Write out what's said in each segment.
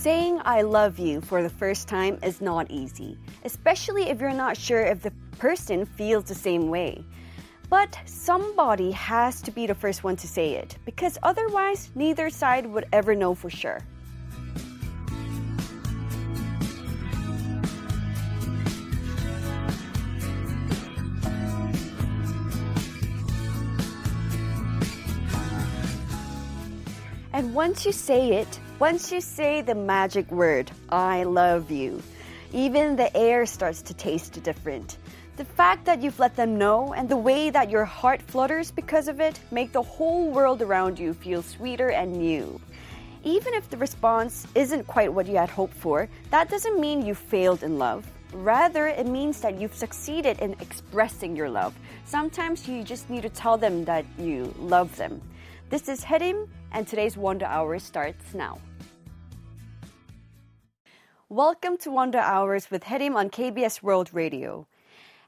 Saying I love you for the first time is not easy, especially if you're not sure if the person feels the same way. But somebody has to be the first one to say it, because otherwise, neither side would ever know for sure. And once you say it, once you say the magic word, I love you, even the air starts to taste different. The fact that you've let them know and the way that your heart flutters because of it make the whole world around you feel sweeter and new. Even if the response isn't quite what you had hoped for, that doesn't mean you failed in love. Rather, it means that you've succeeded in expressing your love. Sometimes you just need to tell them that you love them. This is Hyerim, and today's Wonder Hour starts now. Welcome to Wonder Hours with Hyerim on KBS World Radio.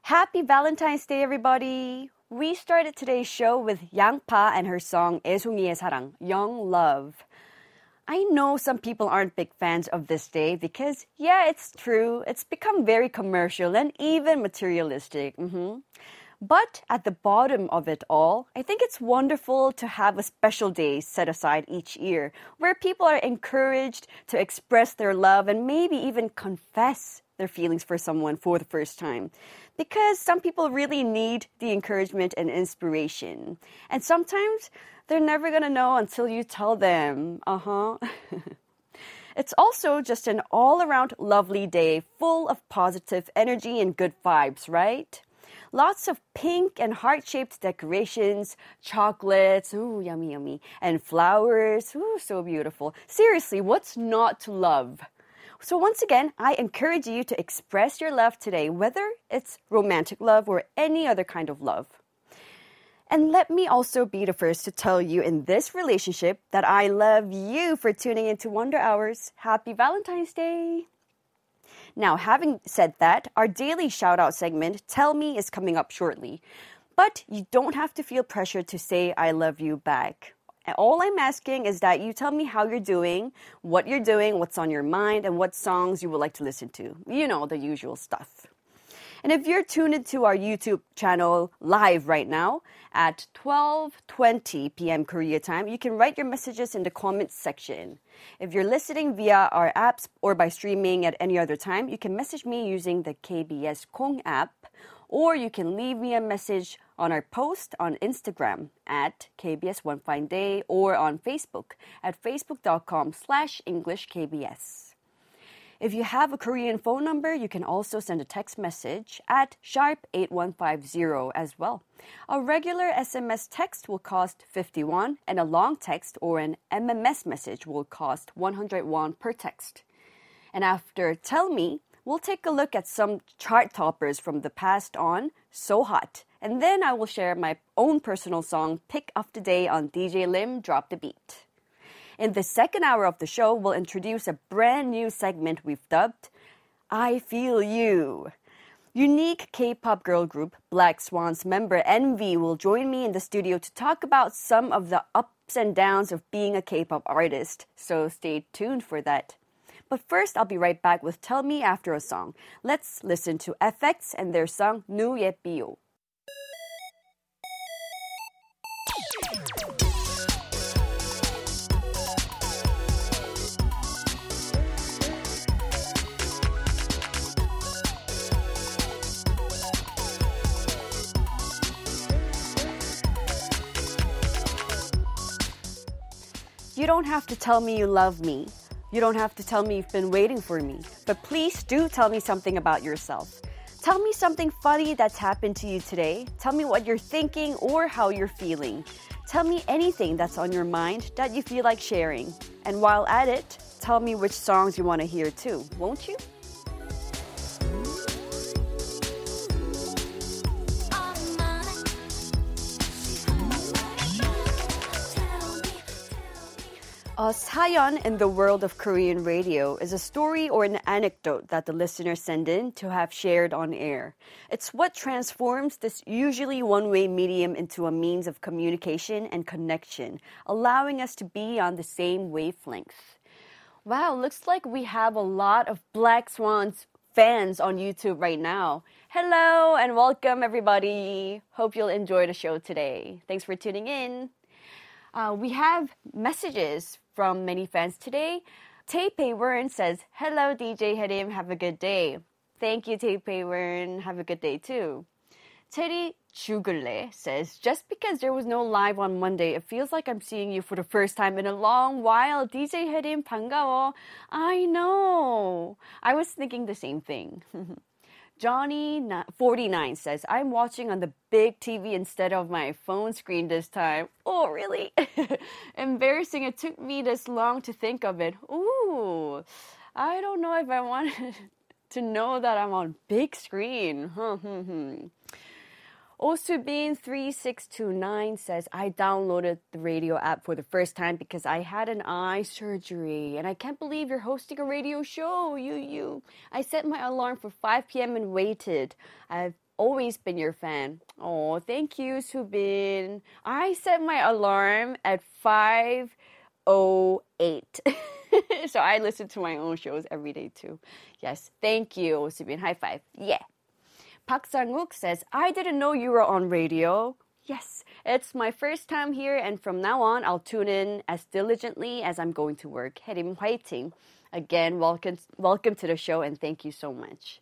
Happy Valentine's Day, everybody! We started today's show with Yang Pa and her song 애송이의 사랑, Young Love. I know some people aren't big fans of this day because, yeah, it's true, it's become very commercial and even materialistic. Mm-hmm. But at the bottom of it all, I think it's wonderful to have a special day set aside each year where people are encouraged to express their love and maybe even confess their feelings for someone for the first time. Because some people really need the encouragement and inspiration. And sometimes they're never gonna know until you tell them. Uh huh. It's also just an all around lovely day full of positive energy and good vibes, right? Lots of pink and heart shaped decorations, chocolates, ooh, yummy, yummy, and flowers, ooh, so beautiful. Seriously, what's not to love? So, once again, I encourage you to express your love today, whether it's romantic love or any other kind of love. And let me also be the first to tell you in this relationship that I love you for tuning into Wonder Hours. Happy Valentine's Day! Now, having said that, our daily shout out segment, Tell Me, is coming up shortly. But you don't have to feel pressure to say I love you back. All I'm asking is that you tell me how you're doing, what you're doing, what's on your mind, and what songs you would like to listen to. You know, the usual stuff. And if you're tuned into our YouTube channel live right now at 12:20 p.m. Korea time, you can write your messages in the comments section. If you're listening via our apps or by streaming at any other time, you can message me using the KBS Kong app or you can leave me a message on our post on Instagram at KBS One Fine Day or on Facebook at facebook.com slash EnglishKBS. If you have a Korean phone number, you can also send a text message at sharp 8150 as well. A regular SMS text will cost 51 and a long text or an MMS message will cost 101 per text. And after Tell Me, we'll take a look at some chart toppers from the past on So Hot. And then I will share my own personal song, Pick of the Day on DJ Lim Drop the Beat. In the second hour of the show, we'll introduce a brand new segment we've dubbed I Feel You. Unique K pop girl group Black Swans member NVee will join me in the studio to talk about some of the ups and downs of being a K pop artist, so stay tuned for that. But first, I'll be right back with Tell Me after a song. Let's listen to f(x) and their song Nu ABO. You don't have to tell me you love me. You don't have to tell me you've been waiting for me. But please do tell me something about yourself. Tell me something funny that's happened to you today. Tell me what you're thinking or how you're feeling. Tell me anything that's on your mind that you feel like sharing. And while at it, tell me which songs you want to hear too, won't you? A sayon in the world of Korean radio is a story or an anecdote that the listeners send in to have shared on air. It's what transforms this usually one way medium into a means of communication and connection, allowing us to be on the same wavelength. Wow, looks like we have a lot of Black Swans fans on YouTube right now. Hello and welcome, everybody. Hope you'll enjoy the show today. Thanks for tuning in. Uh, we have messages from many fans today. Tay Wern says, Hello, DJ Hyerim. Have a good day. Thank you, Tay Wern, Have a good day, too. Teddy Chugule says, Just because there was no live on Monday, it feels like I'm seeing you for the first time in a long while. DJ Hyerim, 반가워. I know. I was thinking the same thing. Johnny49 says, I'm watching on the big TV instead of my phone screen this time. Oh, really? Embarrassing. It took me this long to think of it. Ooh, I don't know if I wanted to know that I'm on big screen. Hmm, hmm. Osubin3629 says, I downloaded the radio app for the first time because I had an eye surgery and I can't believe you're hosting a radio show. You, you. I set my alarm for 5 p.m. and waited. I've always been your fan. Oh, thank you, Subin. I set my alarm at 5.08. so I listen to my own shows every day too. Yes, thank you, Subin. High five. Yeah. Park sang says, I didn't know you were on radio. Yes, it's my first time here, and from now on, I'll tune in as diligently as I'm going to work. Hyerim 화이팅! Again, welcome, welcome to the show, and thank you so much.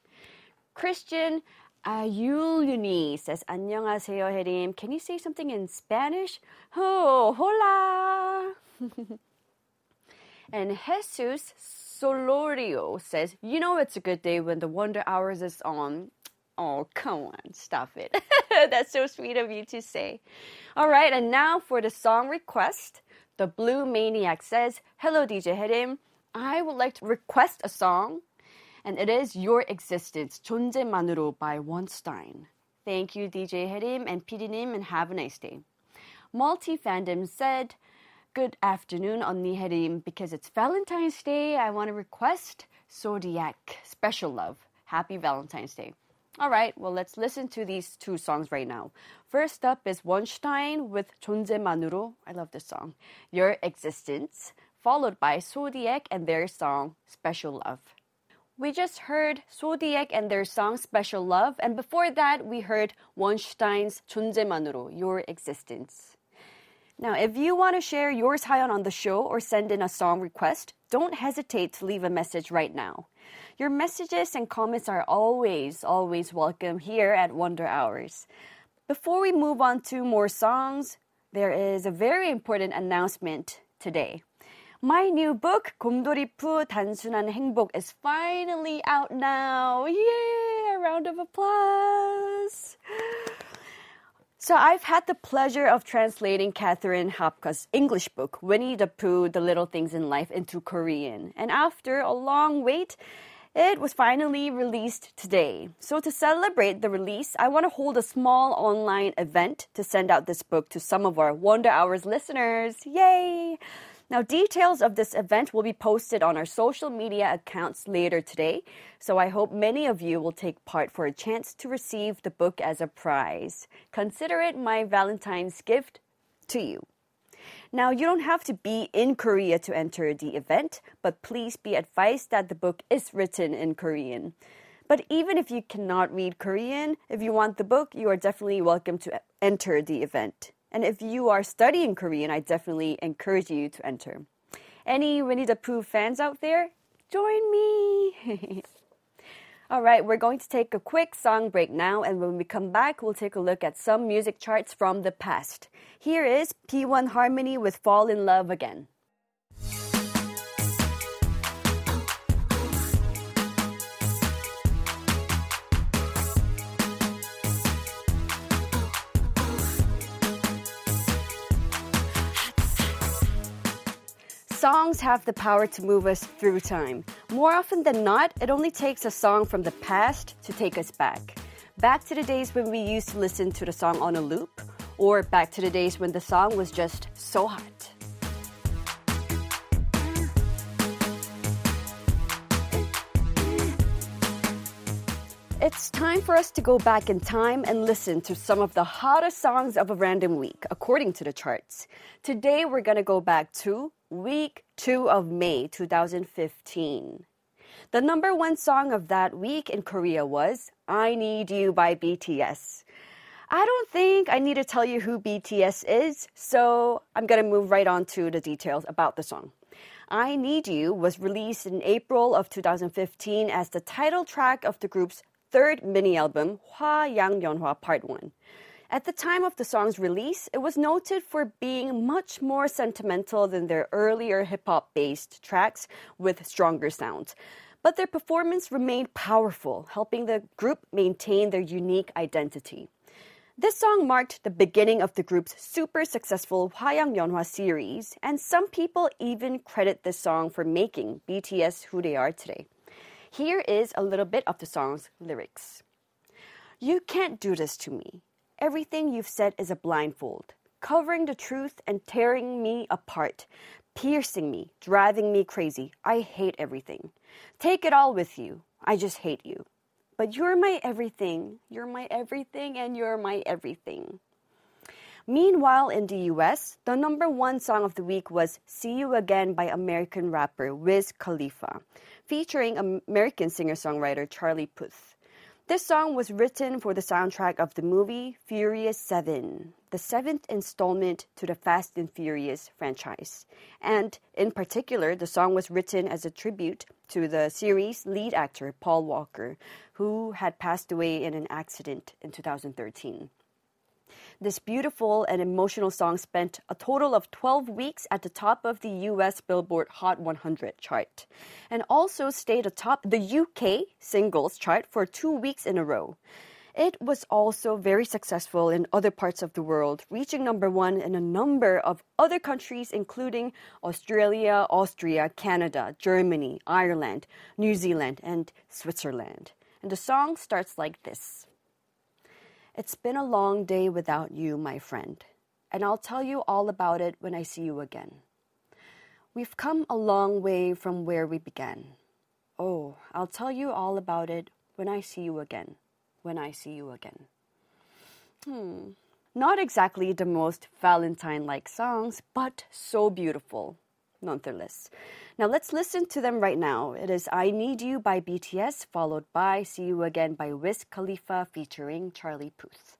Christian Ayuluni says, 안녕하세요, Hyerim. Can you say something in Spanish? Oh, hola! and Jesus Solorio says, You know it's a good day when the Wonder Hours is on. Oh, come on, stop it. That's so sweet of you to say. All right, and now for the song request. The Blue Maniac says, Hello, DJ Hyerim. I would like to request a song, and it is Your Existence, 존재만으로 by Wonstein. Thank you, DJ Hyerim and PD님, and have a nice day. Multi Fandom said, Good afternoon, Onni Hyerim. Because it's Valentine's Day, I want to request Zodiac Special Love. Happy Valentine's Day. All right, well, let's listen to these two songs right now. First up is Wonstein with 존재만으로. I love this song. Your Existence, followed by Zodiac and their song Special Love. We just heard Zodiac and their song Special Love, and before that, we heard Wonstein's 존재만으로, Your Existence. Now, if you want to share your Sayon on the show or send in a song request, don't hesitate to leave a message right now. Your messages and comments are always, always welcome here at Wonder Hours. Before we move on to more songs, there is a very important announcement today. My new book, 곰돌이푸 단순한 행복, is finally out now. Yay! A round of applause. So I've had the pleasure of translating Catherine Hapka's English book, Winnie the Pooh, The Little Things in Life, into Korean. And after a long wait, it was finally released today. So, to celebrate the release, I want to hold a small online event to send out this book to some of our Wonder Hours listeners. Yay! Now, details of this event will be posted on our social media accounts later today, so I hope many of you will take part for a chance to receive the book as a prize. Consider it my Valentine's gift to you. Now, you don't have to be in Korea to enter the event, but please be advised that the book is written in Korean. But even if you cannot read Korean, if you want the book, you are definitely welcome to enter the event. And if you are studying Korean, I definitely encourage you to enter. Any Winnie the Pooh fans out there? Join me! All right, we're going to take a quick song break now, and when we come back, we'll take a look at some music charts from the past. Here is P1 Harmony with Fall in Love Again. Songs have the power to move us through time. More often than not, it only takes a song from the past to take us back. Back to the days when we used to listen to the song on a loop, or back to the days when the song was just so hot. It's time for us to go back in time and listen to some of the hottest songs of a random week, according to the charts. Today, we're going to go back to week two of May 2015. The number one song of that week in Korea was I Need You by BTS. I don't think I need to tell you who BTS is, so I'm to move right on to the details about the song. I Need You was released in April of 2015 as the title track of the group's third mini album, Hwa Yang Yeonhwa Part 1. At the time of the song's release, it was noted for being much more sentimental than their earlier hip hop based tracks with stronger sounds. But their performance remained powerful, helping the group maintain their unique identity. This song marked the beginning of the group's super successful Hwayang Yeonhwa series, and some people even credit this song for making BTS who they are today. Here is a little bit of the song's lyrics. You can't do this to me. Everything you've said is a blindfold, covering the truth and tearing me apart, piercing me, driving me crazy. I hate everything. Take it all with you. I just hate you. But you're my everything. You're my everything, and you're my everything. Meanwhile, in the US, the number one song of the week was See You Again by American rapper Wiz Khalifa featuring American singer songwriter Charlie Puth. This song was written for the soundtrack of the movie Furious 7, the seventh installment to the Fast and Furious franchise. And in particular, the song was written as a tribute to the series' lead actor, Paul Walker, who had passed away in an accident in 2013. This beautiful and emotional song spent a total of 12 weeks at the top of the US Billboard Hot 100 chart and also stayed atop the UK singles chart for two weeks in a row. It was also very successful in other parts of the world, reaching number one in a number of other countries, including Australia, Austria, Canada, Germany, Ireland, New Zealand, and Switzerland. And the song starts like this. It's been a long day without you, my friend, and I'll tell you all about it when I see you again. We've come a long way from where we began. Oh, I'll tell you all about it when I see you again. When I see you again. Hmm. Not exactly the most Valentine like songs, but so beautiful, nonetheless. Now let's listen to them right now. It is I Need You by BTS, followed by See You Again by Wiz Khalifa featuring Charlie Puth.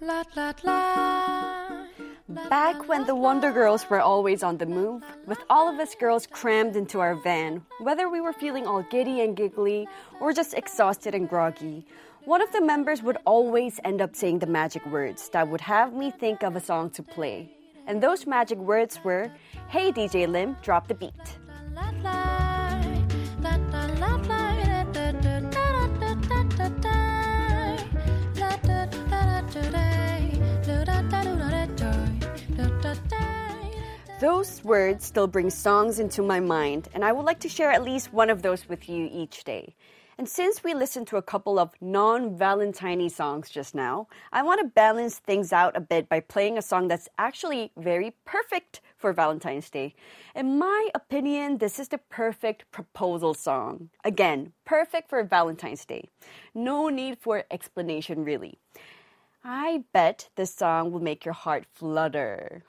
La, la, la. Back when the Wonder Girls were always on the move, with all of us girls crammed into our van, whether we were feeling all giddy and giggly or just exhausted and groggy, one of the members would always end up saying the magic words that would have me think of a song to play. And those magic words were, Hey DJ Lim, drop the beat. Those words still bring songs into my mind, and I would like to share at least one of those with you each day. And since we listened to a couple of non Valentine songs just now, I want to balance things out a bit by playing a song that's actually very perfect for Valentine's Day. In my opinion, this is the perfect proposal song. Again, perfect for Valentine's Day. No need for explanation, really. I bet this song will make your heart flutter.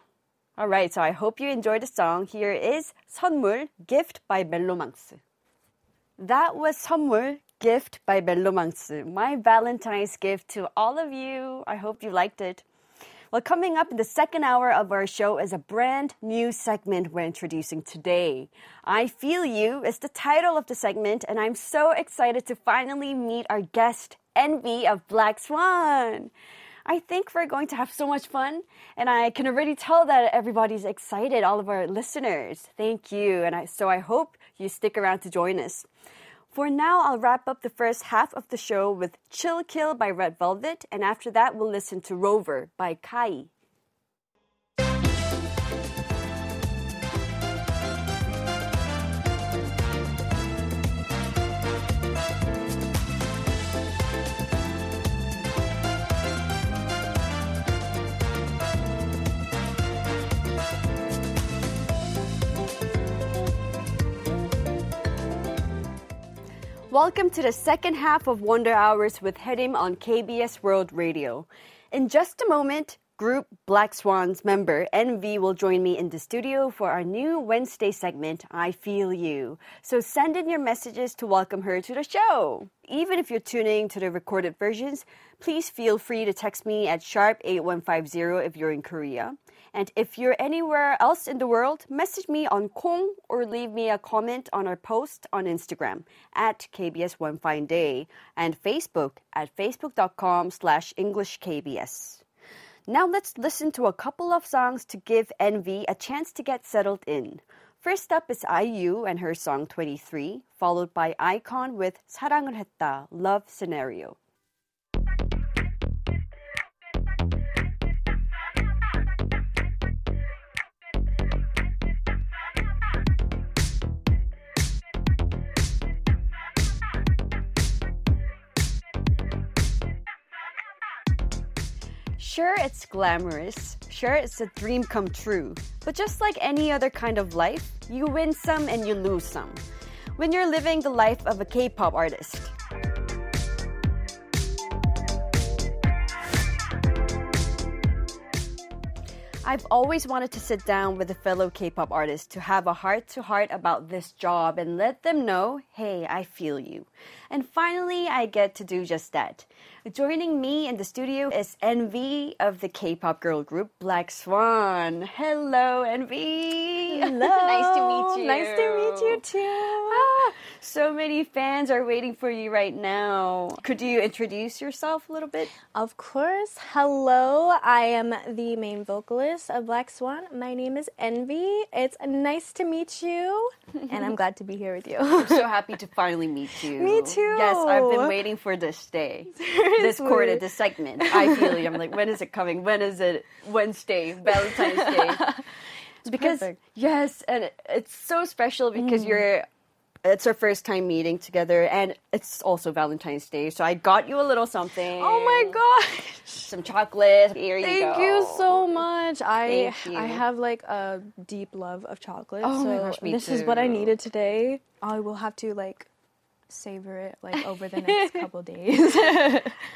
All right, so I hope you enjoyed the song. Here is 선물 Gift by MeloMance. That was 선물 Gift by MeloMance, my Valentine's gift to all of you. I hope you liked it. Well, coming up in the second hour of our show is a brand new segment we're introducing today. I Feel You is the title of the segment, and I'm so excited to finally meet our guest, NVee of Black Swan. I think we're going to have so much fun, and I can already tell that everybody's excited, all of our listeners. Thank you, and I, so I hope you stick around to join us. For now, I'll wrap up the first half of the show with Chill Kill by Red Velvet, and after that, we'll listen to Rover by Kai. Welcome to the second half of Wonder Hours with Hyerim on KBS World Radio. In just a moment, group Black Swans member NVee will join me in the studio for our new Wednesday segment, I Feel You. So send in your messages to welcome her to the show. Even if you're tuning to the recorded versions, please feel free to text me at sharp 8150 if you're in Korea. And if you're anywhere else in the world, message me on Kong or leave me a comment on our post on Instagram at KBS One Fine Day and Facebook at facebook.com slash EnglishKBS. Now let's listen to a couple of songs to give NVee a chance to get settled in. First up is IU and her song 23, followed by iKON with 사랑을 했다, Love Scenario. Sure, it's glamorous. Sure, it's a dream come true. But just like any other kind of life, you win some and you lose some. When you're living the life of a K pop artist, I've always wanted to sit down with a fellow K pop artist to have a heart to heart about this job and let them know, hey, I feel you. And finally, I get to do just that. Joining me in the studio is NVee of the K pop girl group Black Swan. Hello, NVee. Hello. nice to meet you. Nice to meet you too. Ah, so many fans are waiting for you right now. Could you introduce yourself a little bit? Of course. Hello. I am the main vocalist of Black Swan. My name is NVee. It's nice to meet you, and I'm glad to be here with you. I'm so happy to finally meet you. Me too. Yes, I've been waiting for this day, this quarter, this segment. I feel you. I'm like, when is it coming? When is it? Wednesday, Valentine's Day. because perfect. yes, and it's so special because Mm. you're. It's our first time meeting together, and it's also Valentine's Day. So I got you a little something. Oh my gosh. Some chocolate. Here you Thank you so much. I Thank. I have like a deep love of chocolate. Oh so my gosh, me this is what I needed today. I will have to like savor it like over the next couple days.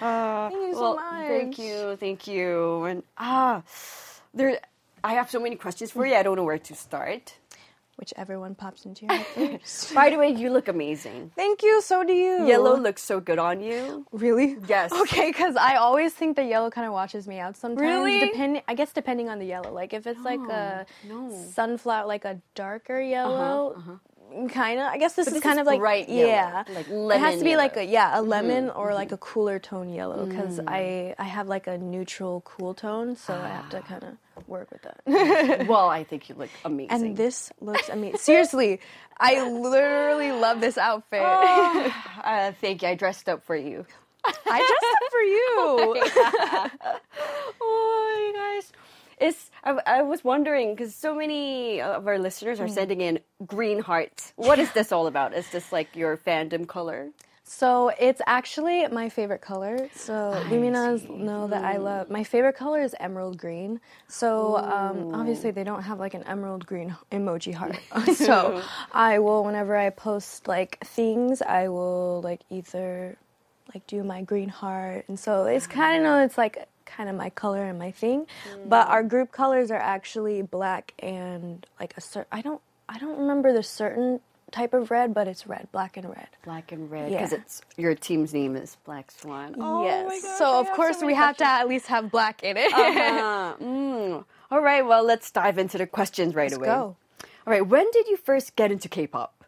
Uh, thank you so well, much. Thank you, thank you. And ah, there. I have so many questions for you. I don't know where to start. Whichever one pops into your head first. By the way, you look amazing. Thank you. So do you. Yellow looks so good on you. Really? Yes. Okay, because I always think the yellow kind of washes me out sometimes. Really? Depending, I guess depending on the yellow. Like if it's like a oh, no. sunflower, like a darker yellow. Uh-huh, uh-huh. Kind of. I guess this But is this kind is of like yellow, yeah, like It has to be like a yeah, a lemon or like a cooler tone yellow because Mm. I I have like a neutral cool tone, so I have to kind of work with that. well, I think you look amazing. and this looks amazing. Seriously, I literally love this outfit. uh, thank you. I dressed up for you. I dressed up for you. Oh, you guys. It's, I, I was wondering because so many of our listeners are sending in green hearts. What is this all about? Is this like your fandom color? So it's actually my favorite color. So Luminas know that I love my favorite color is emerald green. So um, obviously they don't have like an emerald green emoji heart. so I will whenever I post like things, I will like either like do my green heart, and so it's kind of know it's like kind of my color and my thing. But our group colors are actually black and like a certain. I don't I don't remember the certain type of red, but it's red, black and red. Black and red because Yeah. it's your team's name is Black Swan. Oh yes. my gosh, so of course so we many have to at least have black in it. Uh, mm. All right, well, let's dive into the questions right Let's away. go. All right, when did you first get into K-pop?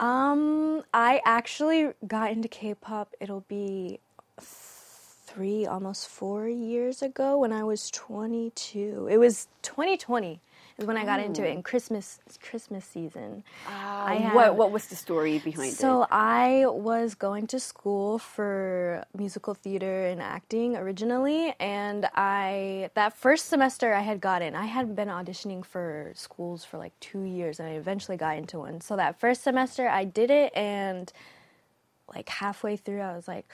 Um, I actually got into K-pop. It'll be three, almost four years ago when I was 22. It was 2020 is when I got into it in oh. Christmas Christmas season. Ah, I had- what what was the story behind So it? So I was going to school for musical theater and acting originally, and I that first semester I had gotten. I had been auditioning for schools for like two years, and I eventually got into one. So that first semester I did it, and like halfway through, I was like.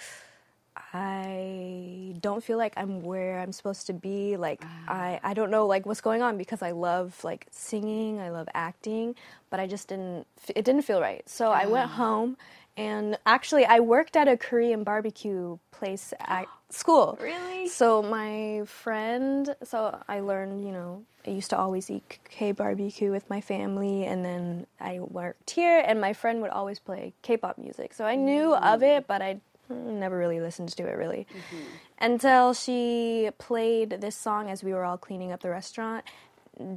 I don't feel like I'm where I'm supposed to be. Like ah. I, I don't know like what's going on because I love like singing, I love acting, but I just didn't. It didn't feel right. So I went ah. home, and actually I worked at a Korean barbecue place at school. Really? So my friend, so I learned, you know, I used to always eat K barbecue with my family, and then I worked here, and my friend would always play K-pop music. So I knew of it, but I never really listened to it really mm-hmm. until she played this song as we were all cleaning up the restaurant.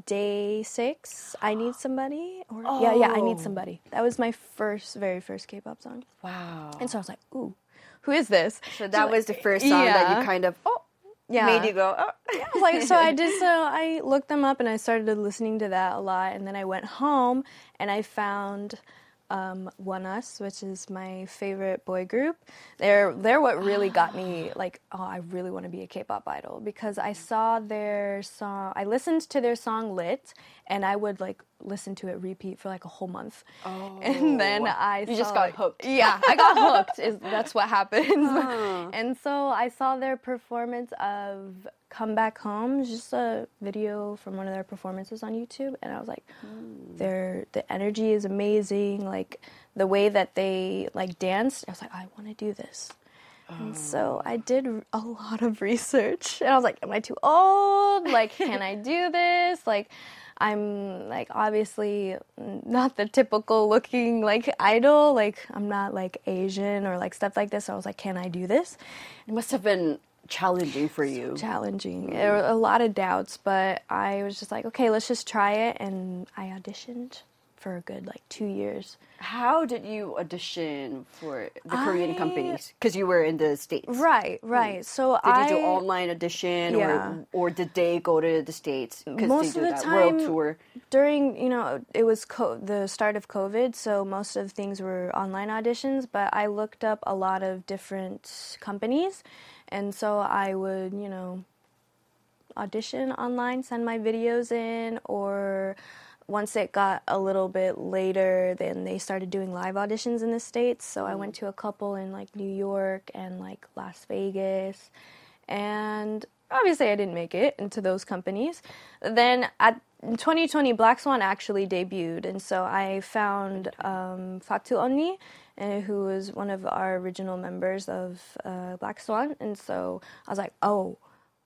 Day six, I need somebody, or yeah, yeah, I need Oh. somebody. That was my first, very first K-pop song, Wow. and so I was like, "Ooh, who is this?" So that was the first song that you kind of oh Yeah. made you go oh. like so I did so I looked them up and I started listening to that a lot and then I went home and I found um, ONEUS, which is my favorite boy group. They're they're what really got me like oh I really want to be a K-pop idol because I saw their song I listened to their song Lit and I would like listen to it repeat for like a whole month. Oh, and then I You just got hooked. Yeah, I got hooked. Is that's what happens. and so I saw their performance of "Come Back Home," just a video from one of their performances on YouTube, and I was like, hmm. their the energy is amazing. Like the way that they like danced, I was like, I want to do this. And so oh. I did a lot of research, and I was like, "Am I too old? Like, can I do this? Like, I'm like obviously not the typical looking like idol. Like, I'm not like Asian or like stuff like this. So I was like, can I do this? It must have been challenging for you. Challenging. Mm. There were a lot of doubts, but I was just like, okay, let's just try it. And I auditioned for a good like two years. How did you audition for the Korean companies? Because you were in the states. Right, mm. right. So Did I you do online audition, Yeah. or or did they go to the states? Because Most they do of the that world time- tour. during you know it was co- the start of covid so most of things were online auditions but i looked up a lot of different companies and so i would you know audition online send my videos in or once it got a little bit later then they started doing live auditions in the states so i went to a couple in like new york and like las vegas and obviously I didn't make it into those companies. Then at in 2020, Black Swan actually debuted, and so I found um, Fatou Onni, uh, who was one of our original members of uh, Black Swan, and so I was like, oh.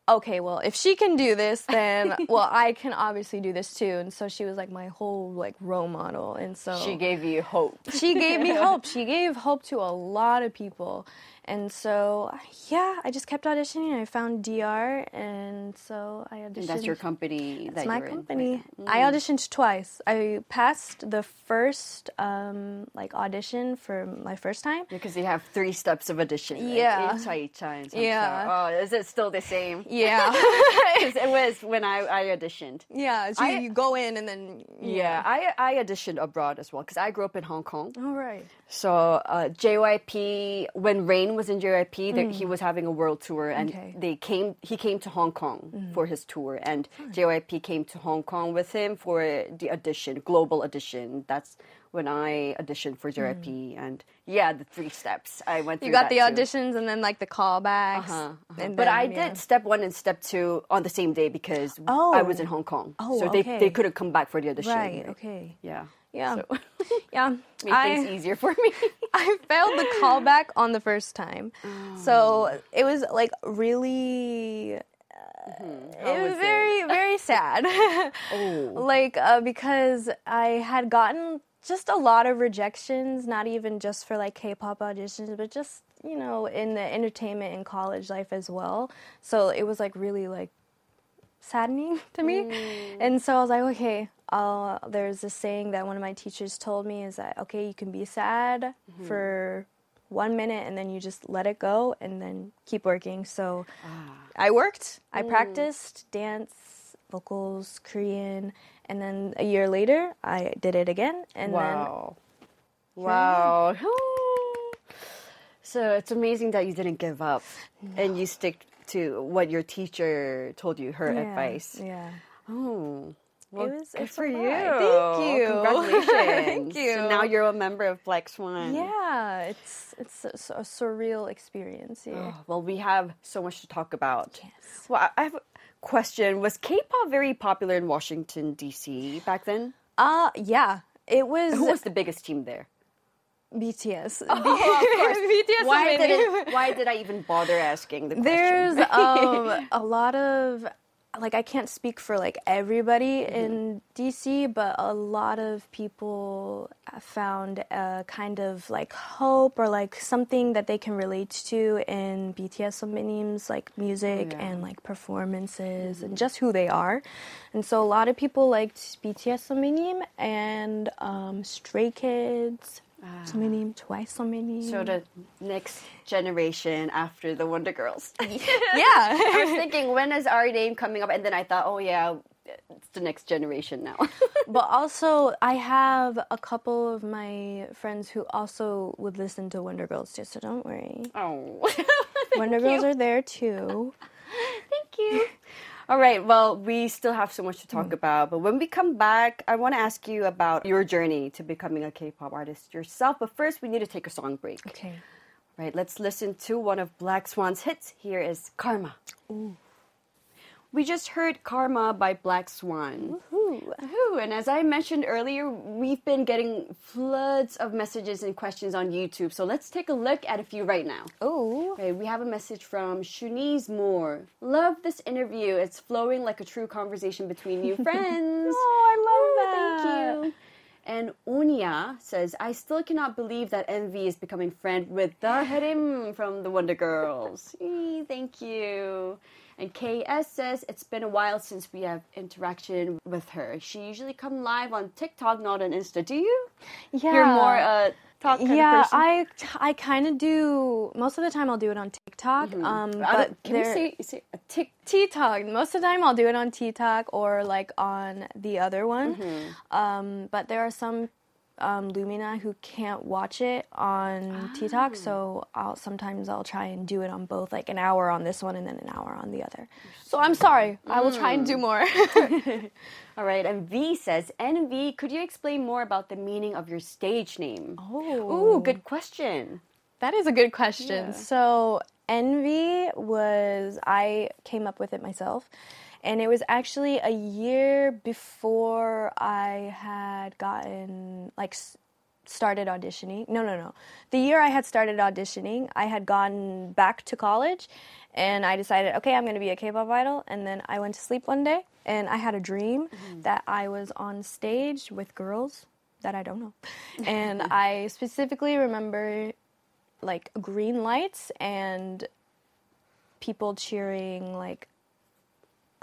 Okay, well, if she can do this, then well, I can obviously do this too. And so she was like my whole like role model, and so She gave you hope. she gave me hope. She gave hope to a lot of people. And so, yeah, I just kept auditioning. I found DR, and so I auditioned. And that's your company. That's that my company. Mm. I auditioned twice. I passed the first um, like audition for my first time. Because you have three steps of audition. Right? Yeah. Icha, yeah. Sorry. Oh, is it still the same? Yeah. it was when I, I auditioned. Yeah, so I, you go in and then. Yeah. I I auditioned abroad as well because I grew up in Hong Kong. All right. So uh, JYP when Rain was in JYP, that he was having a world tour, and Mm. Okay. Mm. they came. He came to Hong Kong for his tour, and JYP came to Hong Kong with him for the audition, global audition. That's when I auditioned for JYP, and yeah, the three steps I went through. Mm. You got the that too. auditions and then like the callbacks. Uh-huh, uh-huh. But then, I yeah. did step one and step two on the same day because Oh. I was in Hong Kong. Oh, so they, okay. they couldn't come back for the audition. Right. Okay. Yeah. Yeah. So Yeah. made I- things easier for me. I failed the callback on the first time. Oh. So it was like really. How it was, was it? very, very sad. Oh. Like, uh, because I had gotten just a lot of rejections, not even just for like K pop auditions, but just, you know, in the entertainment and college life as well. So it was like really like saddening to me. Mm. And so I was like, okay, I'll, there's this saying that one of my teachers told me is that, okay, you can be sad mm-hmm. for one minute and then you just let it go and then keep working. So ah. I worked, I mm. practiced dance, vocals, Korean, and then a year later I did it again. And Wow. Wow. So it's amazing that you didn't give up and you stick to what your teacher told you, her. Yeah, advice. Yeah. Oh. Well, it was good for you. Thank you. Congratulations. Thank you. So now you're a member of Black Swan. Yeah, it's it's a, a surreal experience. Yeah. Oh, well, we have so much to talk about. Yes. Well, I- I have a question. Was K-pop very popular in Washington D.C. back then? Uh yeah. It was, Who was the biggest team there? BTS. Oh, of course. BTS Why did it, Why did I even bother asking the question? There's um, a lot of like I can't speak for like everybody Mm-hmm. in DC, but a lot of people found a kind of like hope or like something that they can relate to in BTS sunbaenims, like music Yeah. Mm-hmm. and like performances and just who they are. And so a lot of people liked BTS sunbaenim and um, Stray Kids. Subminim, twice so many. so the next generation after the Wonder Girls. Yeah. I was thinking, when is our name coming up? And then I thought, oh yeah, it's the next generation now. But also, I have a couple of my friends who also would listen to Wonder Girls too, so don't worry. oh, Wonder Girls are there too. Thank you. All right. Well, we still have so much to talk mm. about, but when we come back, I want to ask you about your journey to becoming a K-pop artist yourself. But first, we need to take a song break. Okay. Right. Let's listen to one of Black Swan's hits. Here is "Karma." We just heard "Karma" by Black Swan. Ooh. Woohoo. And as I mentioned earlier, we've been getting floods of messages and questions on YouTube. So let's take a look at a few right now. Oh. Okay, we have a message from Shunice Moore. Love this interview. It's flowing like a true conversation between new friends. Oh, I love Ooh, that. Thank you. And Unia says, I still cannot believe that NVee is becoming friend with the Hyerim from the Wonder Girls. Eee, thank you. And KS says, it's been a while since we have interaction with her. She usually come live on TikTok, not on Insta. Do you? Yeah. You're more uh, talk yeah. I I kind of do. Most of the time, I'll do it on TikTok. Um, but can we there- say, say a tick? TikTok. Most of the time, I'll do it on TikTok or like on the other one. Mm-hmm. Um, but there are some um, Lumina who can't watch it on TikTok, so I'll sometimes I'll try and do it on both, like an hour on this one and then an hour on the other. So I'm sorry. I will try and do more. All right, and V says, NVee, could you explain more about the meaning of your stage name? oh, Ooh, good question. That is a good question. Yeah. So, envy was, I came up with it myself. And it was actually a year before I had gotten, like, started auditioning. No, no, no. The year I had started auditioning, I had gone back to college and I decided, okay, I'm going to be a K pop idol. And then I went to sleep one day and I had a dream mm-hmm. that I was on stage with girls that I don't know. And I specifically remember like green lights and people cheering like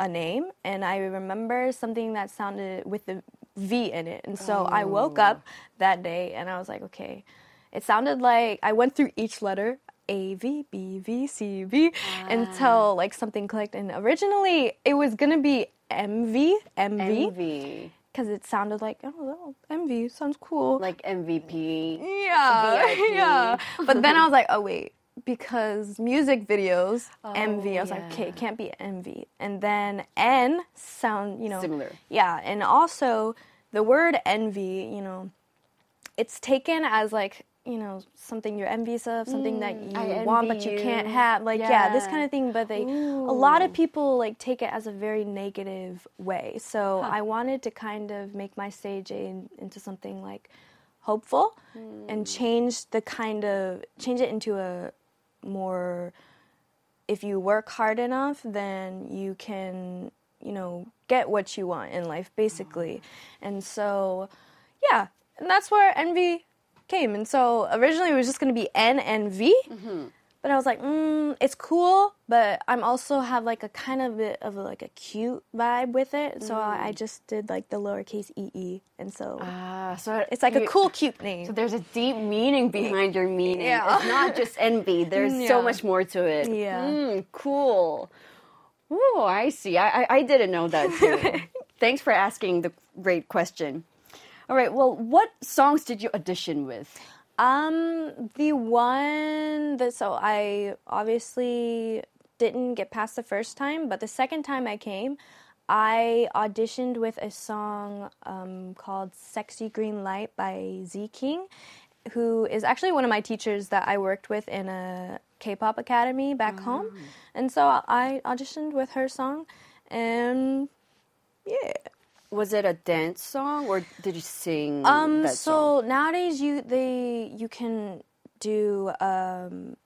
a name and i remember something that sounded with the v in it. And so i woke up oh. that day and i was like okay. It sounded like i went through each letter a v b v c v until like something clicked. And originally it was gonna be mv mv because it sounded like oh well, mv sounds cool. Like MVP. yeah, VIP. yeah. But then I was like, oh wait, because music videos, MV. I was like, okay, it can't be MV. And then N sound, you know, Similar. Yeah, and also the word envy, you know, it's taken as like you know something you're envious of, something that you I want but envy you can't have. Like yeah. this kind of thing. But they, a lot of people like take it as a very negative way. So I wanted to kind of make my stage in, into something like hopeful and change the kind of change it into a more if you work hard enough then you can you know get what you want in life basically. Mm-hmm. And so yeah and that's where envy came. And so originally it was just going to be n and v mm-hmm. But i was like mm, it's cool but i'm also have like a kind of bit of like a cute vibe with it so I, I just did like the lowercase ee and so Ah, so it's like a cool cute name So there's a deep meaning behind your meaning. Yeah. It's not just envy. There's so much more to it. Yeah. Mm, cool. Oh, I see. I, I, I didn't know that too. Thanks for asking the great question. All right. Well, what songs did you audition with? Um, the one that so I obviously didn't get past the first time, but the second time I came, I auditioned with a song um, called Sexy Green Light by Z King, who is actually one of my teachers that I worked with in a K pop academy back home. And so I auditioned with her song, and yeah. Was it a dance song or did you sing Um, that song? so nowadays you they you can do um,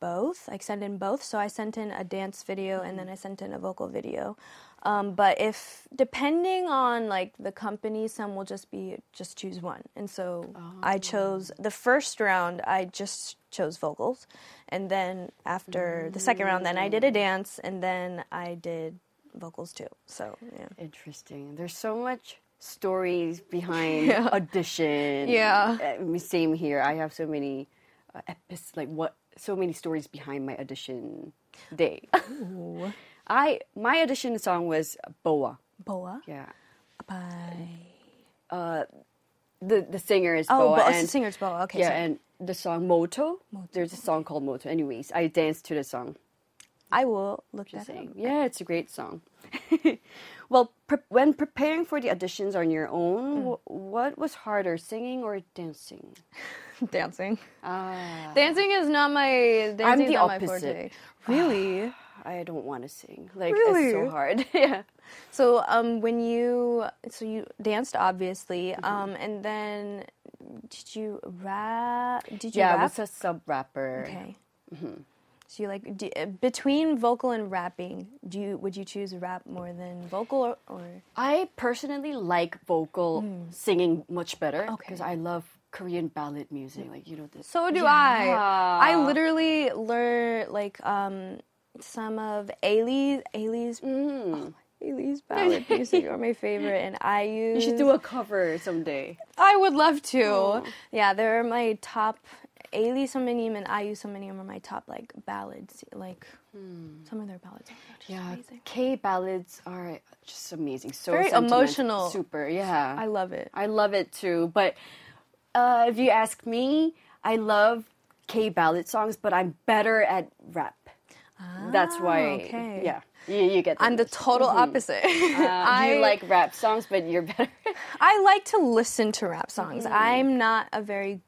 both. Like send in both. So I sent in a dance video and then I sent in a vocal video. Um, but if depending on like the company, some will just be just choose one. And so I chose the first round. I just chose vocals, and then after the second round, then I did a dance, and then I did vocals too. So yeah. Interesting. There's so much stories behind audition. Yeah. Uh, same here. I have so many uh, epis like what so many stories behind my audition day. I my audition song was Boa. Boa Yeah. by The the singer is oh, Boa and the singer's Boa. Okay, yeah, sorry. and the song Moto. There's a song called Moto. Anyways, I danced to the song. I will look that up. saying. Yeah, it's a great song. well, pre- when preparing for the auditions on your own, wh- what was harder, singing or dancing? dancing. Ah, Dancing is not my. Dancing the is not my opposite. forte. Really? I don't want to sing. Like Really? it's so hard. yeah. so um, when you so you danced obviously, um, and then did you rap? Did you Yeah, I was a sub rapper. okay. So you like do, uh, between vocal and rapping? Do you would you choose rap more than vocal or? or I personally like vocal singing much better Hmm. Okay. because I love Korean ballad music. Like you know this. So do I. I literally learned like um some of Ailee's Ailee's Mm. Ailee's ballad music are my favorite, and I use. You should do a cover someday. I would love to. Yeah, they're my top. Ailee sunbaenim and IU sunbaenim are my top like ballads. Like some of their ballads are just Yeah, amazing. K ballads are just amazing. So Very emotional. Super, yeah. I love it. I love it too. But uh, if you ask me, I love K ballad songs, but I'm better at rap. That's why. Ah, okay. Yeah, you, you get. I'm the total opposite. Uh, I like rap songs, but you're better. I like to listen to rap songs. Mm-hmm. I'm not a very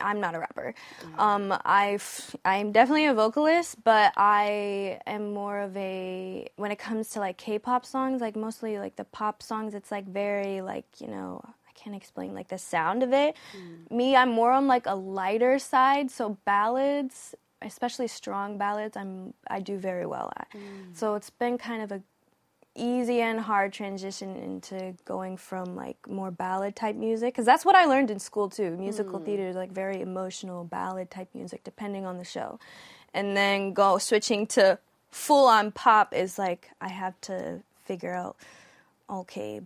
I'm not a rapper. Um, I've I'm definitely a vocalist, but I am more of a when it comes to like K-pop songs, like mostly like the pop songs. It's like very like you know I can't explain like the sound of it. Mm. Me, I'm more on like a lighter side. So ballads, especially strong ballads, I'm I do very well at. Mm. So it's been kind of a easy and hard transition into going from like more ballad type music because that's what I learned in school too. Musical theater is like very emotional ballad type music depending on the show, and then go switching to full on pop is like I have to figure out okay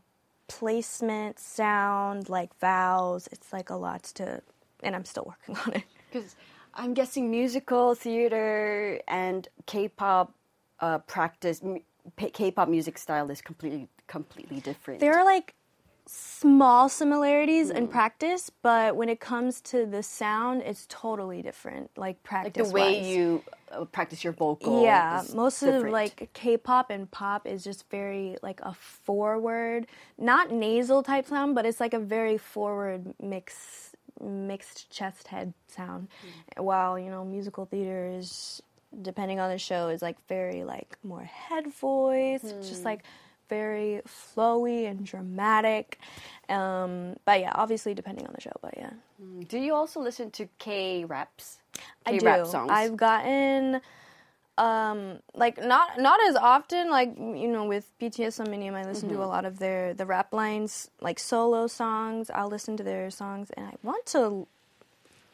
placement, sound, like vowels. It's like a lot to, and I'm still working on it. Because I'm guessing musical theater and K-pop uh, practice, m- K-pop music style is completely completely different. There are like small similarities in practice, but when it comes to the sound, it's totally different. Like like practice, the way you uh, practice your vocal. Yeah, most of like K-pop and pop is just very like a forward, not nasal type sound, but it's like a very forward mix, mixed chest head sound. While you know musical theater is, depending on the show, is like very like more head voice, It's just like very flowy and dramatic. Um, but yeah, obviously depending on the show. But yeah. Do you also listen to K raps? I do. K-rap songs. I've gotten um like not not as often like you know with BTS and Minium I listen Mm-hmm. to a lot of their the rap lines like solo songs I'll listen to their songs and I want to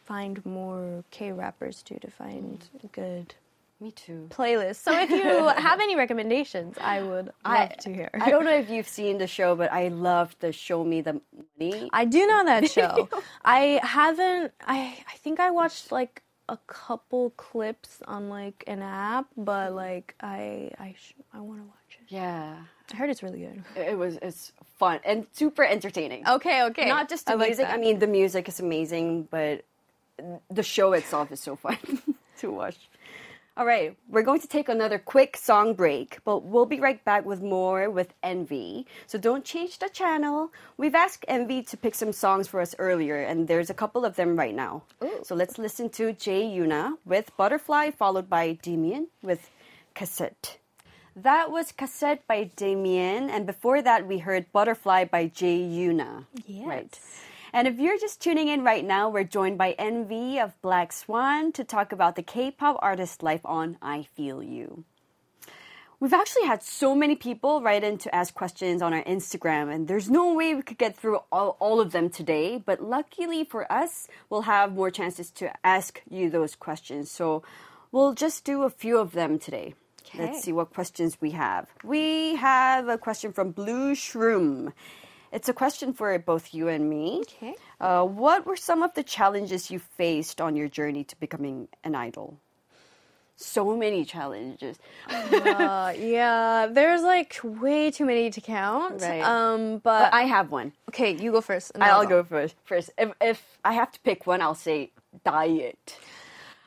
find more K rappers too to find Mm. good Me too. Playlist. so if you have any recommendations I would love to hear I don't know if you've seen the show, but I love the Show Me the Money. I do know that show. I haven't. I I think I watched like a couple clips on like an app, but like I I sh- I want to watch it. yeah, I heard it's really good. it was it's fun and super entertaining. Okay, okay. Not just the I like music. I mean, the music is amazing, but the show itself is so fun to watch. All right, we're going to take another quick song break, but we'll be right back with more with NVee. So don't change the channel. We've asked NVee to pick some songs for us earlier, and there's a couple of them right now. Ooh. So let's listen to Jay Yuna with Butterfly, followed by Damien with Cassette. That was Cassette by Damien, and before that, we heard Butterfly by Jay Yuna. Yes. Right. And if you're just tuning in right now, we're joined by NVee of Black Swan to talk about the K pop artist life on I Feel You. We've actually had so many people write in to ask questions on our Instagram, and there's no way we could get through all, all of them today. But luckily for us, we'll have more chances to ask you those questions. So we'll just do a few of them today. Okay. Let's see what questions we have. We have a question from Blue Shroom. It's a question for both you and me. Okay. Uh, what were some of the challenges you faced on your journey to becoming an idol? So many challenges. Uh, yeah, there's like way too many to count. Right. Um, But but I have one. okay, you go first. then I'll go first. First, if if I have to pick one, I'll say diet.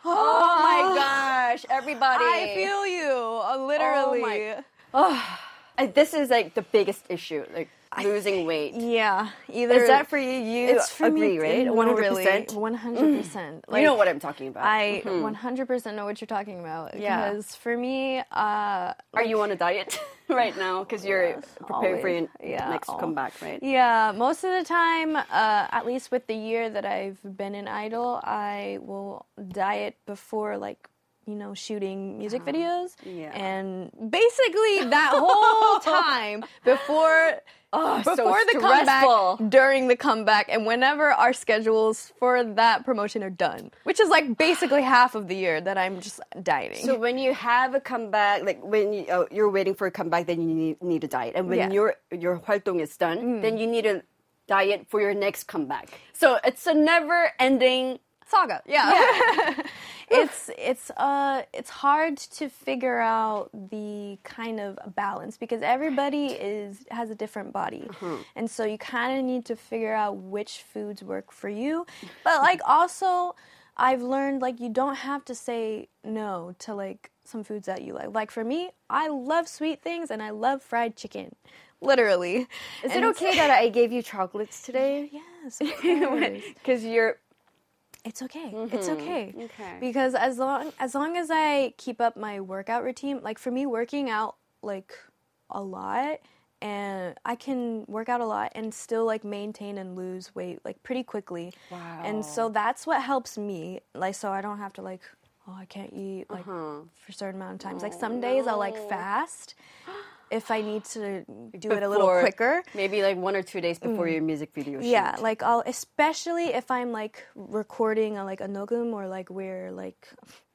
Oh my gosh, everybody! I feel you, uh, literally. Uh, This is like the biggest issue, like losing weight. Yeah, either Is that for you? You It's for agree, me, right? One hundred percent. One hundred percent. You know what I'm talking about. I 100% know what you're talking about. Yeah. Because for me, uh, Are you on a diet right now? Because you're preparing for your. Yeah, next oh. comeback, right? yeah, most of the time, uh, at least with the year that I've been in Idol, I will diet before like you know shooting music videos, Uh-huh. Yeah. and basically that whole time before. Oh, so before the comeback, during the comeback, and whenever our schedules for that promotion are done, which is like basically half of the year that I'm just dieting. So when you have a comeback, like when you, oh, you're waiting for a comeback, then you need, need a diet, and when Yeah. Mm. your your 활동 is done, then you need a diet for your next comeback. So it's a never-ending. Saga. Yeah. it's it's uh it's hard to figure out the kind of balance because everybody is has a different body. And so you kind of need to figure out which foods work for you. But like also I've learned like you don't have to say no to like some foods that you like. Like for me, I love sweet things and I love fried chicken. Literally. Is it okay that I gave you chocolates today? Yes. Because you're It's okay. It's okay. Mm-hmm. Okay. Because as long as long as I keep up my workout routine, like for me working out like a lot and I can work out a lot and still like maintain and lose weight like pretty quickly. Wow. And so that's what helps me. Like so I don't have to like oh I can't eat like Uh-huh. for a certain amount of times. Oh, like some days I'll like fast if I need to do it a little quicker. maybe like one or two days before your music video shoot. Mm. Yeah, like I'll especially if I'm like recording a, like a nogum or like we're like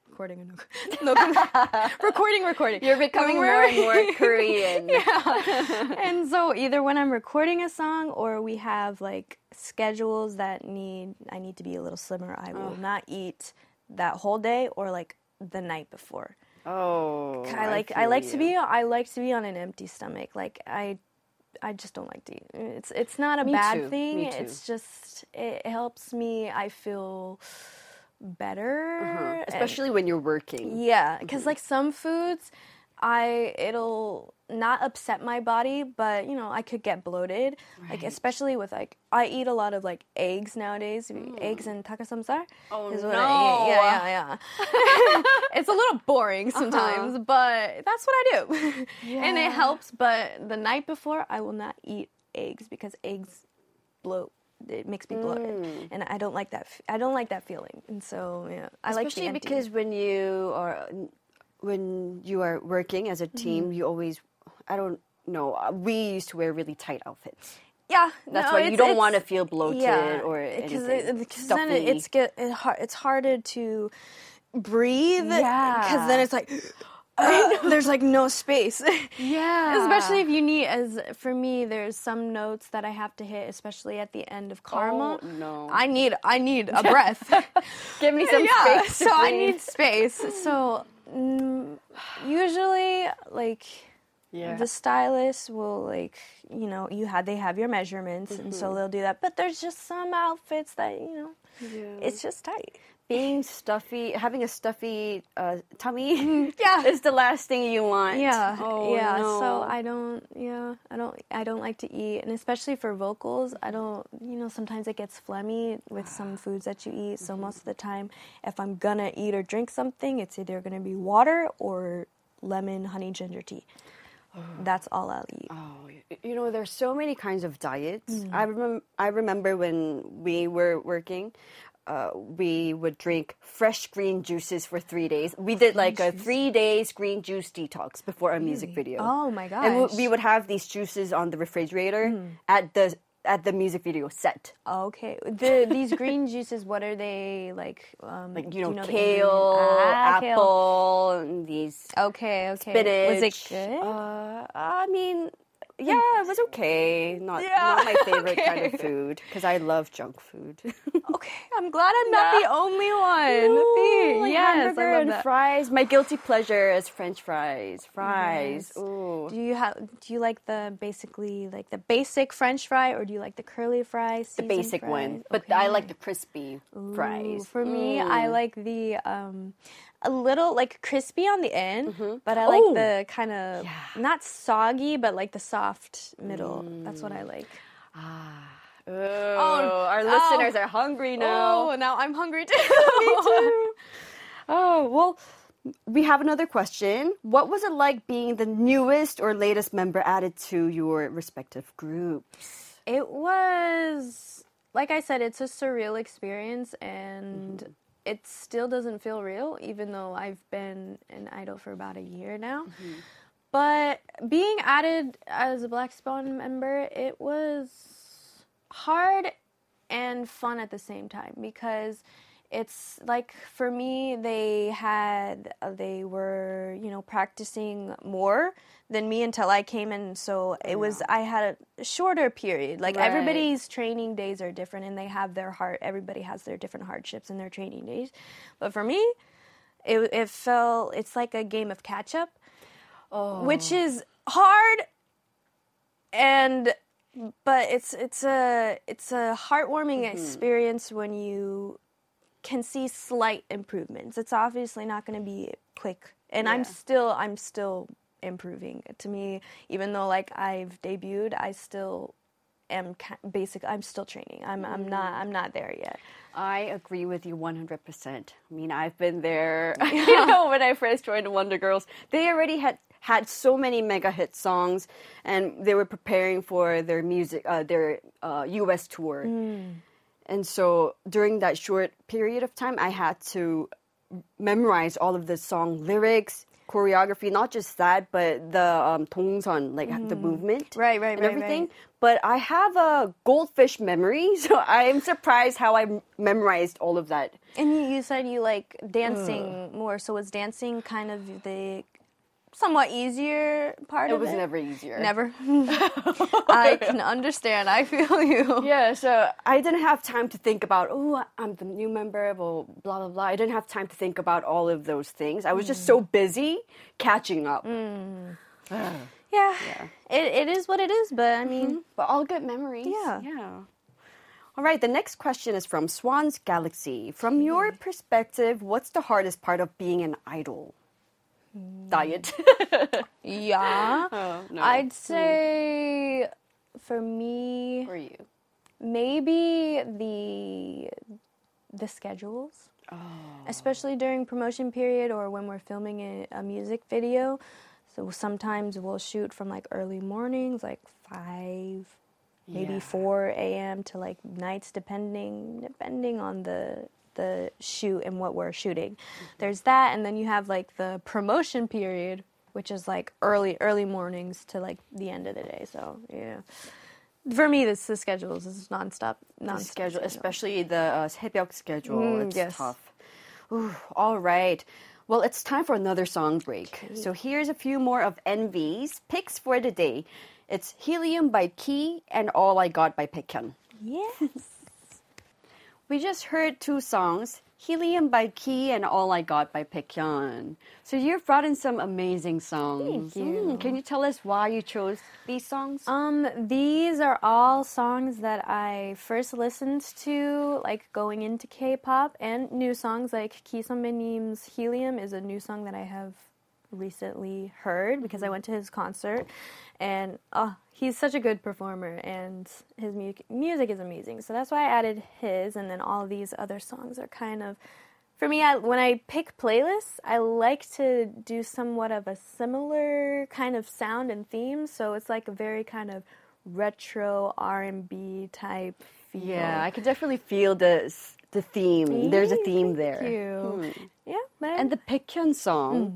recording a nogum, nogum recording recording. You're becoming more and more Korean. yeah. and so either when I'm recording a song or we have like schedules that need I need to be a little slimmer, I will not eat that whole day or like the night before. Oh, I like I, feel like to be I like to be on an empty stomach. Like I I just don't like to eat. It's it's not a Me bad too, thing. It's just it helps me I feel better. Uh-huh. and- especially when you're working. yeah, Mm-hmm. because like some foods, I it'll not upset my body, but you know I could get bloated. Like especially with like I eat a lot of like eggs nowadays, eggs mm. and takasamsar. Oh, is what no. I eat. Yeah, yeah, yeah. it's a little boring uh-huh. sometimes, but that's what I do, and it helps. But the night before, I will not eat eggs because eggs bloat. It makes me bloated, mm. and I don't like that. f- I don't like that feeling, and so yeah, I like the Especially because when you are when you are working as a Mm-hmm. team, you always I don't know. uh, We used to wear really tight outfits. Yeah, That's no, why you don't want to feel bloated yeah, or because anything. because then it, it's get it, it's harder to breathe. Yeah. because then it's like there's like no space. yeah, Especially if you need, as for me, there's some notes that I have to hit, especially at the end of Karma. Oh, no. I need I need a breath. give me some yeah, space. so I need space. So mm, usually, like Yeah. the stylist will like you know you had they have your measurements and Mm-hmm. so they'll do that but there's just some outfits that you know it's just tight being stuffy, having a stuffy uh, tummy, Yeah. is the last thing you want. Yeah, Oh, yeah. no. So I don't, yeah, I don't, I don't like to eat, and especially for vocals, I don't, you know, sometimes it gets phlegmy with some foods that you eat. So most of the time, if I'm gonna eat or drink something, it's either gonna be water or lemon honey ginger tea. That's all I'll eat. Oh, you know, there's so many kinds of diets. Mm. I remember, I remember when we were working, uh, we would drink fresh green juices for three days. We did like a three days green juice detox before a music video. Oh my And gosh. Mm. we, we would have these juices on the refrigerator at the at the music video set. Okay. The these green juices, what are they like? Um, Like do you know, kale, Ah, kale. apple, and these Okay, okay. spinach. Was it good? Uh, I mean, yeah, it was okay. Not Yeah, not my favorite kind of food because I love junk food. okay, I'm glad I'm not the only one. Ooh, like yes, I hamburger love and that. fries. My guilty pleasure is French fries. Fries. Yes. Ooh. Do you have? Do you like the basically like the basic French fry, or do you like the curly fries? the basic one, but I like the crispy fries. For me, I Mm. like the um, a little like crispy on the end, but I like Oh. the kind of not soggy, but like the soft middle. That's what I Mm. like. Oh, our oh. listeners are hungry now. Oh, now I'm hungry too. Me too. Oh, well, we have another question. What was it like being the newest or latest member added to your respective groups? It was, like I said, it's a surreal experience and Mm-hmm. It still doesn't feel real, even though I've been an idol for about a year now. Mm-hmm. But being added as a Black Swan member, it was hard and fun at the same time because it's like for me they had uh, they were you know practicing more than me until I came in. So it was I had a shorter period. Like Right. everybody's training days are different and they have their heart everybody has their different hardships in their training days. But for me it it felt it's like a game of catch up which is hard and but it's it's a it's a heartwarming experience when you can see slight improvements. It's obviously not going to be quick, and I'm still I'm still improving. To me, even though like I've debuted, I still am basic. I'm still training. I'm I'm not I'm not there yet. I agree with you 100%. I mean, I've been there. you know, when I first joined the Wonder Girls, they already had had so many mega hit songs and they were preparing for their music uh, their uh, US tour. And so during that short period of time, I had to memorize all of the song lyrics, choreography, not just that, but the um, 동선, like the movement. Mm. Right, right, and right, everything. right. But I have a goldfish memory, so I'm surprised how I memorized all of that. And you, you said you like dancing more, so was dancing kind of the somewhat easier part It of was it? never easier. Never. I can understand. I feel you. Yeah, so I didn't have time to think about, oh, I'm the new member, blah, blah, blah, blah. I didn't have time to think about all of those things. I was just so mm. busy catching up. Mm. Yeah. It, it is what it is, but I mean, mm-hmm. But all good memories. Yeah. Yeah. All right, the next question is from Swan's Galaxy. From your perspective, what's the hardest part of being an idol? Diet. yeah. oh, no. I'd hmm. say for me, For you. maybe the the schedules. Oh. Especially during promotion period or when we're filming a, a music video. So sometimes we'll shoot from like early mornings, like 5 maybe Yeah. 4 a.m. to like nights depending depending on the the shoot and what we're shooting. There's that and then you have like the promotion period which is like early early mornings to like the end of the day. So, yeah. For me this the schedules is nonstop The nonstop schedule, especially the uh, 새벽 schedule. Mm, it's yes. tough. Ooh, all right. Well, it's time for another song break. So here's a few more of NVee's picks for the day. It's Helium by Key and All I Got by Baekhyun. Yes. We just heard two songs, Helium by Key and All I Got by Baekhyun. So you've brought in some amazing songs. Thank you. Mm, can you tell us why you chose these songs? Um, these are all songs that I first listened to, like going into K-pop, and new songs like Key Sunbae님's "Helium" is a new song that I have recently heard because I went to his concert, and oh, he's such a good performer, and his mu- music is amazing. So that's why I added his, and then all these other songs are kind of. For me, I, when I pick playlists, I like to do somewhat of a similar kind of sound and theme. So it's like a very kind of retro R&B type feel. yeah, I could definitely feel the the theme. There's a theme there. you. Hmm. Yeah, but And the Baekhyun song, hmm.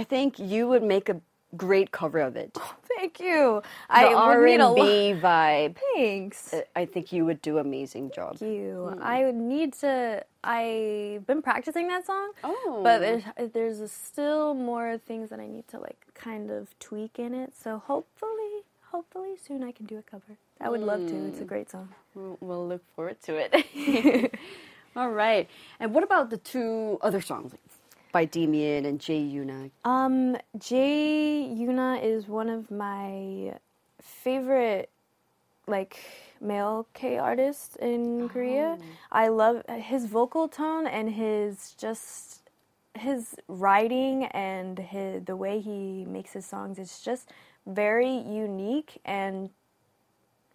I think you would make a great cover of it. thank you. The I would need. R&B vibe. Thanks. I think you would do amazing job. Thank you. Mm. I would need to. I've been practicing that song, Oh. but there's, there's still more things that I need to like kind of tweak in it. So hopefully, hopefully soon I can do a cover. I would love to. It's a mm. great song. We'll, look forward to it. All right. And what about the two other songs by Damien and Jay Yuna? Um, Jay Yuna is one of my favorite, like male K artists in Korea. I love his vocal tone and his just his writing and his the way he makes his songs. It's just very unique and.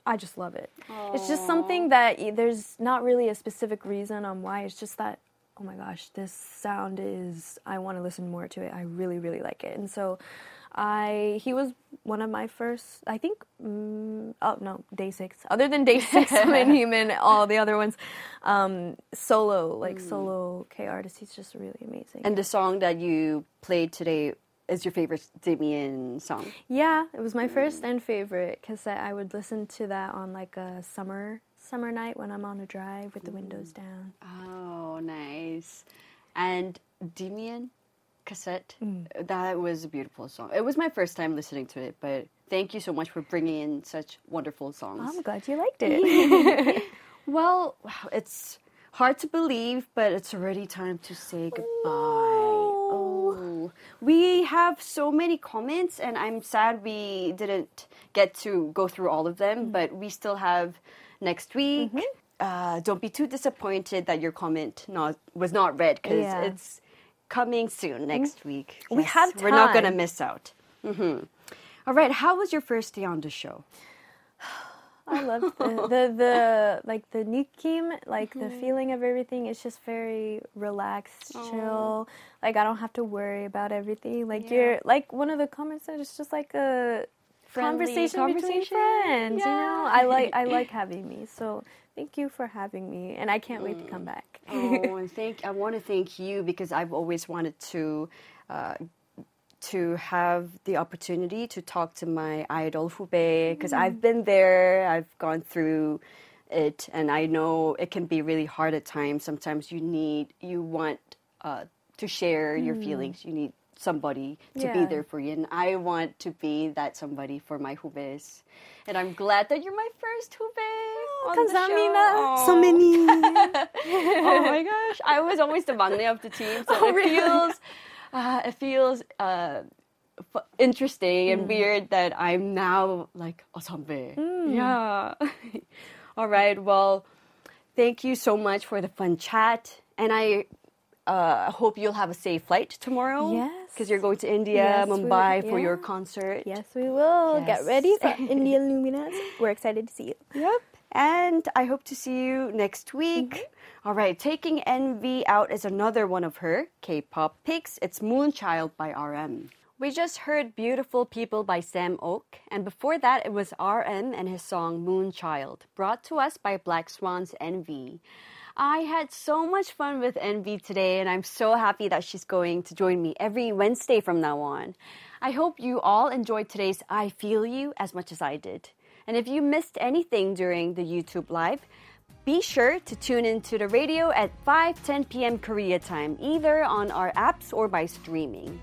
I just love it. It's just something that there's not really a specific reason on why. It's just that oh my gosh, this sound is, I want to listen more to it. I really, really like it. And so I, he was one of my first, I think, mm, oh no, day six. Other than day six, and Human, all the other ones, um, solo, like solo K artist. He's just really amazing. And the song that you played today is your favorite Damien song. yeah, it was my first and favorite because I, I would listen to that on like a summer, summer night when I'm on a drive with the windows down. Oh, nice. And Damien cassette, mm. that was a beautiful song. It was my first time listening to it, but thank you so much for bringing in such wonderful songs. I'm glad you liked it. Well, it's hard to believe, but it's already time to say goodbye. Oh. We have so many comments, and I'm sad we didn't get to go through all of them, mm. but we still have next week. Uh, don't be too disappointed that your comment not was not read because Yeah. it's coming soon next week. We Yes, have We're not gonna miss out. hmm All right. How was your first day on the show? I love the, the the like the nikim, like the feeling of everything. It's just very relaxed, chill. Like I don't have to worry about everything. Like you're like one of the comments said, it's just like a Friendly conversation, between conversation. friends. You know, Yeah. I like I like having me. So thank you for having me, and I can't wait to come back. oh, and thank I want to thank you because I've always wanted to uh, to have the opportunity to talk to my idol hoobae because I've been there, I've gone through it, and I know it can be really hard at times. Sometimes you need you want uh, to share your feelings. You need somebody to yeah. be there for you. And I want to be that somebody for my hoobaes. And I'm glad that you're my first hoobae. Oh, 감사합니다. So many. oh my gosh. I was always the 막내 of the team. So oh, it, really? feels, uh, it feels, uh, interesting and mm. weird that I'm now like a zombie. Mm. Yeah. All right. Well, thank you so much for the fun chat. And I uh, hope you'll have a safe flight tomorrow. Yeah. Because you're going to India, Yes, Mumbai for your concert. yes, we will. Yes. Get ready for Indian Luminous. We're excited to see you. Yep. And I hope to see you next week. Mm-hmm. All right, taking NVee out is another one of her K pop picks. It's Moonchild by RM. We just heard Beautiful People by Sam Ock, and before that, it was RM and his song Moonchild, brought to us by Black Swan's NVee. I had so much fun with NVee today, and I'm so happy that she's going to join me every Wednesday from now on. I hope you all enjoyed today's I Feel You as much as I did. And if you missed anything during the YouTube live, be sure to tune into the radio at 5 10 p.m. Korea time, either on our apps or by streaming.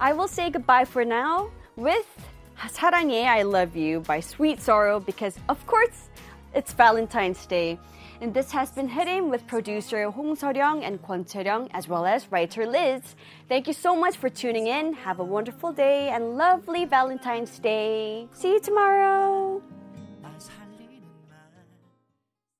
I will say goodbye for now with 사랑해, I love you by Sweet Sorrow because, of course, it's Valentine's Day. And this has been Hitting with producer Hong Seoryong and Kwon Cheryong, as well as writer Liz. Thank you so much for tuning in. Have a wonderful day and lovely Valentine's Day. See you tomorrow.